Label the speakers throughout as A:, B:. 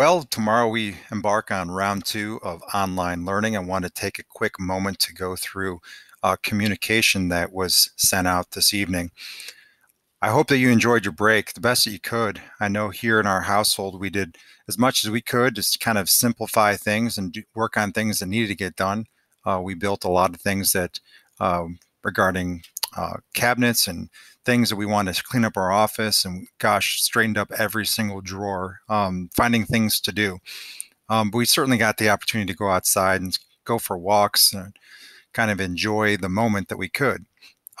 A: Well, tomorrow we embark on round two of online learning. I want to take a quick moment to go through uh, communication that was sent out this evening. I hope that you enjoyed your break the best that you could. I know here in our household, we did as much as we could to kind of simplify things and do, work on things that needed to get done. Uh, we built a lot of things that um, regarding uh, cabinets and things that we wanted to clean up our office and gosh, straightened up every single drawer, um, finding things to do. Um, but we certainly got the opportunity to go outside and go for walks and kind of enjoy the moment that we could.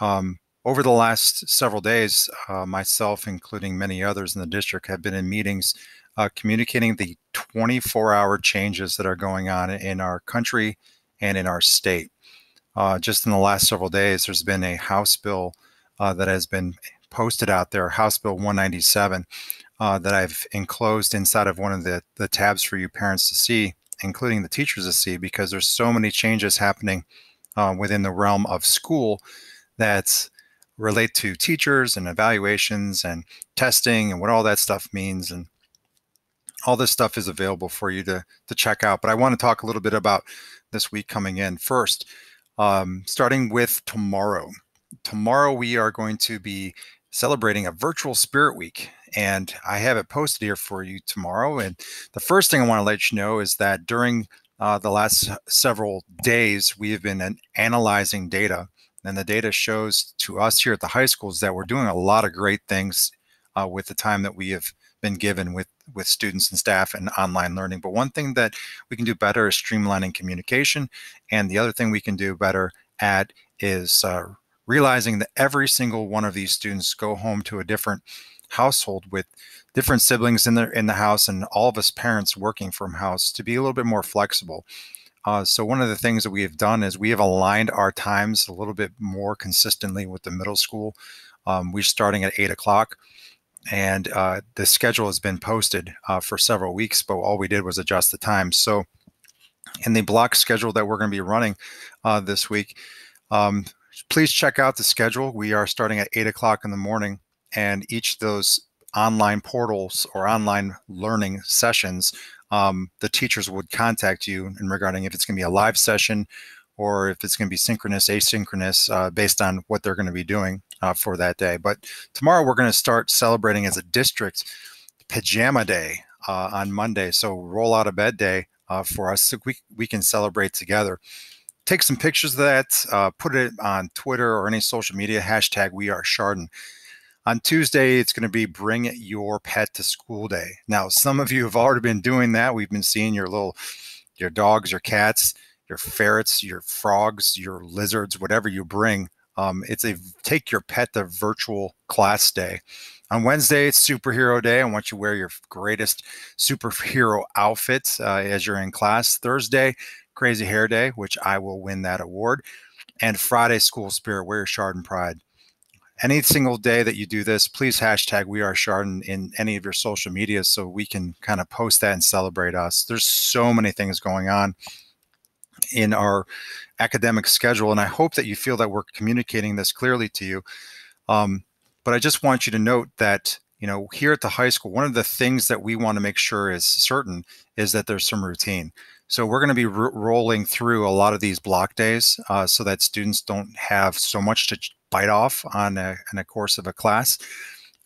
A: Um, over the last several days, uh, myself, including many others in the district, have been in meetings uh, communicating the 24 hour changes that are going on in our country and in our state. Uh, just in the last several days, there's been a House bill uh, that has been posted out there, House Bill 197, uh, that I've enclosed inside of one of the, the tabs for you parents to see, including the teachers to see, because there's so many changes happening uh, within the realm of school that relate to teachers and evaluations and testing and what all that stuff means. And all this stuff is available for you to, to check out. But I want to talk a little bit about this week coming in. First, um, starting with tomorrow. Tomorrow, we are going to be celebrating a virtual spirit week and i have it posted here for you tomorrow and the first thing i want to let you know is that during uh, the last several days we have been analyzing data and the data shows to us here at the high schools that we're doing a lot of great things uh, with the time that we have been given with with students and staff and online learning. But one thing that we can do better is streamlining communication, and the other thing we can do better at is uh, realizing that every single one of these students go home to a different household with different siblings in the in the house and all of us parents working from house to be a little bit more flexible. Uh, so one of the things that we have done is we have aligned our times a little bit more consistently with the middle school. Um, we're starting at eight o'clock and uh, the schedule has been posted uh, for several weeks, but all we did was adjust the time. So, in the block schedule that we're going to be running uh, this week, um, please check out the schedule. We are starting at eight o'clock in the morning, and each of those online portals or online learning sessions, um, the teachers would contact you in regarding if it's going to be a live session or if it's going to be synchronous, asynchronous, uh, based on what they're going to be doing uh, for that day. But tomorrow we're going to start celebrating as a district pajama day uh, on Monday. So roll out of bed day uh, for us so we, we can celebrate together. Take some pictures of that, uh, put it on Twitter or any social media, hashtag we are Chardon. On Tuesday, it's going to be Bring Your Pet to School Day. Now, some of you have already been doing that. We've been seeing your little, your dogs, your cats your ferrets, your frogs, your lizards, whatever you bring. Um, it's a take your pet to virtual class day. On Wednesday, it's superhero day. I want you to wear your greatest superhero outfits uh, as you're in class. Thursday, crazy hair day, which I will win that award. And Friday, school spirit, wear your Chardon pride. Any single day that you do this, please hashtag we are Chardon in any of your social media so we can kind of post that and celebrate us. There's so many things going on in our academic schedule. And I hope that you feel that we're communicating this clearly to you. Um, but I just want you to note that, you know, here at the high school, one of the things that we want to make sure is certain is that there's some routine. So we're going to be rolling through a lot of these block days uh, so that students don't have so much to bite off on a, a course of a class.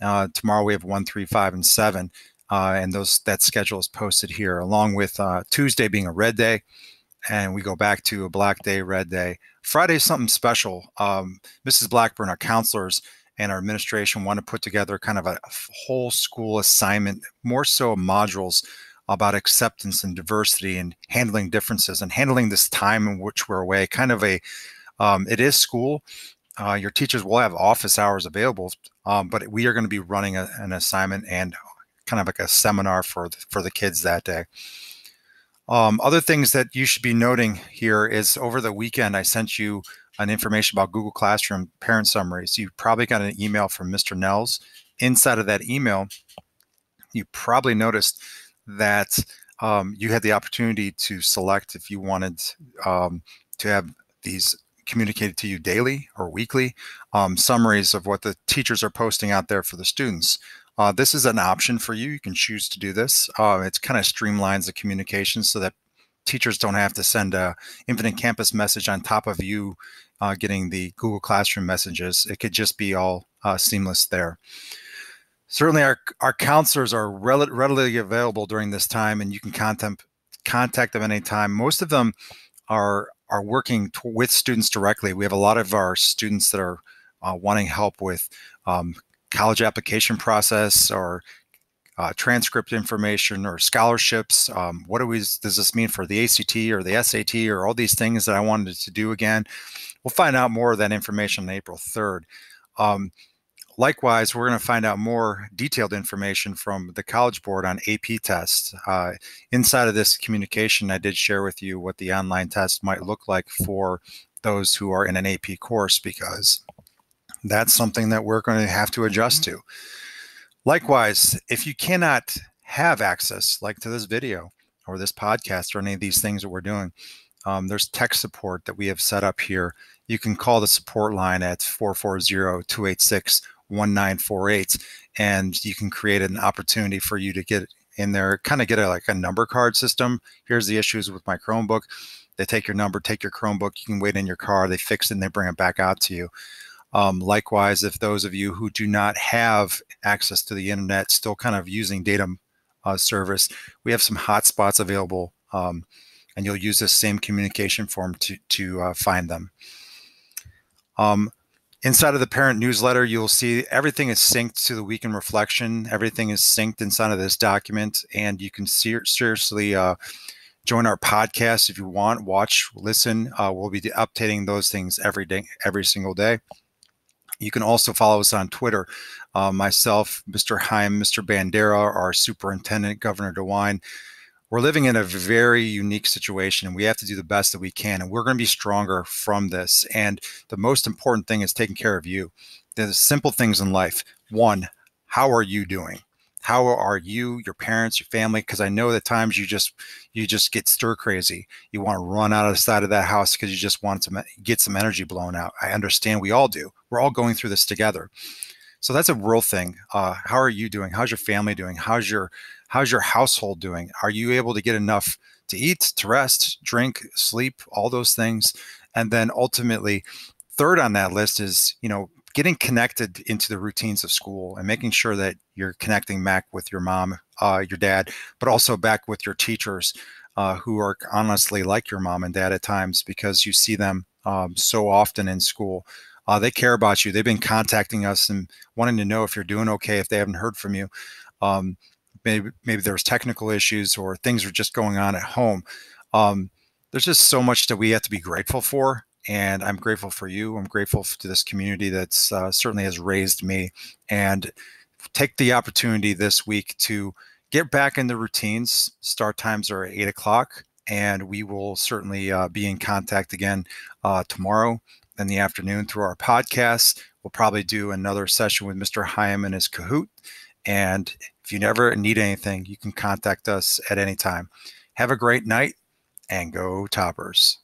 A: Uh, tomorrow we have one, three, five, and seven. Uh, and those that schedule is posted here, along with uh, Tuesday being a red day and we go back to a black day, red day. Friday is something special. Um, Mrs. Blackburn, our counselors, and our administration want to put together kind of a whole school assignment, more so modules about acceptance and diversity and handling differences and handling this time in which we're away. Kind of a, um, it is school. Uh, your teachers will have office hours available, um, but we are going to be running a, an assignment and kind of like a seminar for the, for the kids that day. Um, other things that you should be noting here is over the weekend, I sent you an information about Google Classroom parent summaries. You probably got an email from Mr. Nels. Inside of that email, you probably noticed that um, you had the opportunity to select if you wanted um, to have these communicated to you daily or weekly um, summaries of what the teachers are posting out there for the students. Uh, this is an option for you. You can choose to do this. Uh, it kind of streamlines the communication so that teachers don't have to send a Infinite Campus message on top of you uh, getting the Google Classroom messages. It could just be all uh, seamless there. Certainly, our, our counselors are readily available during this time, and you can contact contact them anytime. Most of them are are working with students directly. We have a lot of our students that are uh, wanting help with um, college application process or uh, transcript information or scholarships. Um, what do we, does this mean for the ACT or the SAT or all these things that I wanted to do again? We'll find out more of that information on April 3rd. Um, likewise, we're going to find out more detailed information from the College Board on AP tests. Uh, inside of this communication, I did share with you what the online test might look like for those who are in an AP course because that's something that we're going to have to adjust mm-hmm. to. Likewise, if you cannot have access like to this video or this podcast or any of these things that we're doing, um, there's tech support that we have set up here. You can call the support line at 440-286-1948 and you can create an opportunity for you to get in there, kind of get a, like a number card system. Here's the issues with my Chromebook. They take your number, take your Chromebook, you can wait in your car, they fix it and they bring it back out to you. Um, likewise, if those of you who do not have access to the internet, still kind of using data uh, service, we have some hotspots available, um, and you'll use this same communication form to, to uh, find them. Um, inside of the parent newsletter, you'll see everything is synced to the week in reflection. Everything is synced inside of this document, and you can ser seriously uh, join our podcast if you want. Watch, listen. Uh, we'll be updating those things every day, every single day. You can also follow us on Twitter. Uh, myself, Mr. Heim, Mr. Bandera, our superintendent, Governor DeWine. We're living in a very unique situation and we have to do the best that we can. And we're going to be stronger from this. And the most important thing is taking care of you. The simple things in life. One, how are you doing? How are you your parents your family? Because i know that times you just you just get stir crazy. You want to run out of the side of that house because you just want to get some energy blown out. I understand we all do. We're all going through this together. So that's a real thing. Uh, how are you doing? How's your family doing? How's your how's your household doing? Are you able to get enough to eat to rest drink sleep all those things? And then ultimately third on that list is you know getting connected into the routines of school and making sure that you're connecting back with your mom, uh, your dad, but also back with your teachers uh, who are honestly like your mom and dad at times because you see them um, so often in school. Uh, they care about you. They've been contacting us and wanting to know if you're doing okay if they haven't heard from you. Um, maybe maybe there's technical issues or things are just going on at home. Um, there's just so much that we have to be grateful for and I'm grateful for you. I'm grateful to this community that's uh, certainly has raised me. And take the opportunity this week to get back in the routines. Start times are at eight o'clock, and we will certainly uh, be in contact again uh, tomorrow in the afternoon through our podcast. We'll probably do another session with Mr. Hyam and his Kahoot. And if you never need anything, you can contact us at any time. Have a great night and go toppers.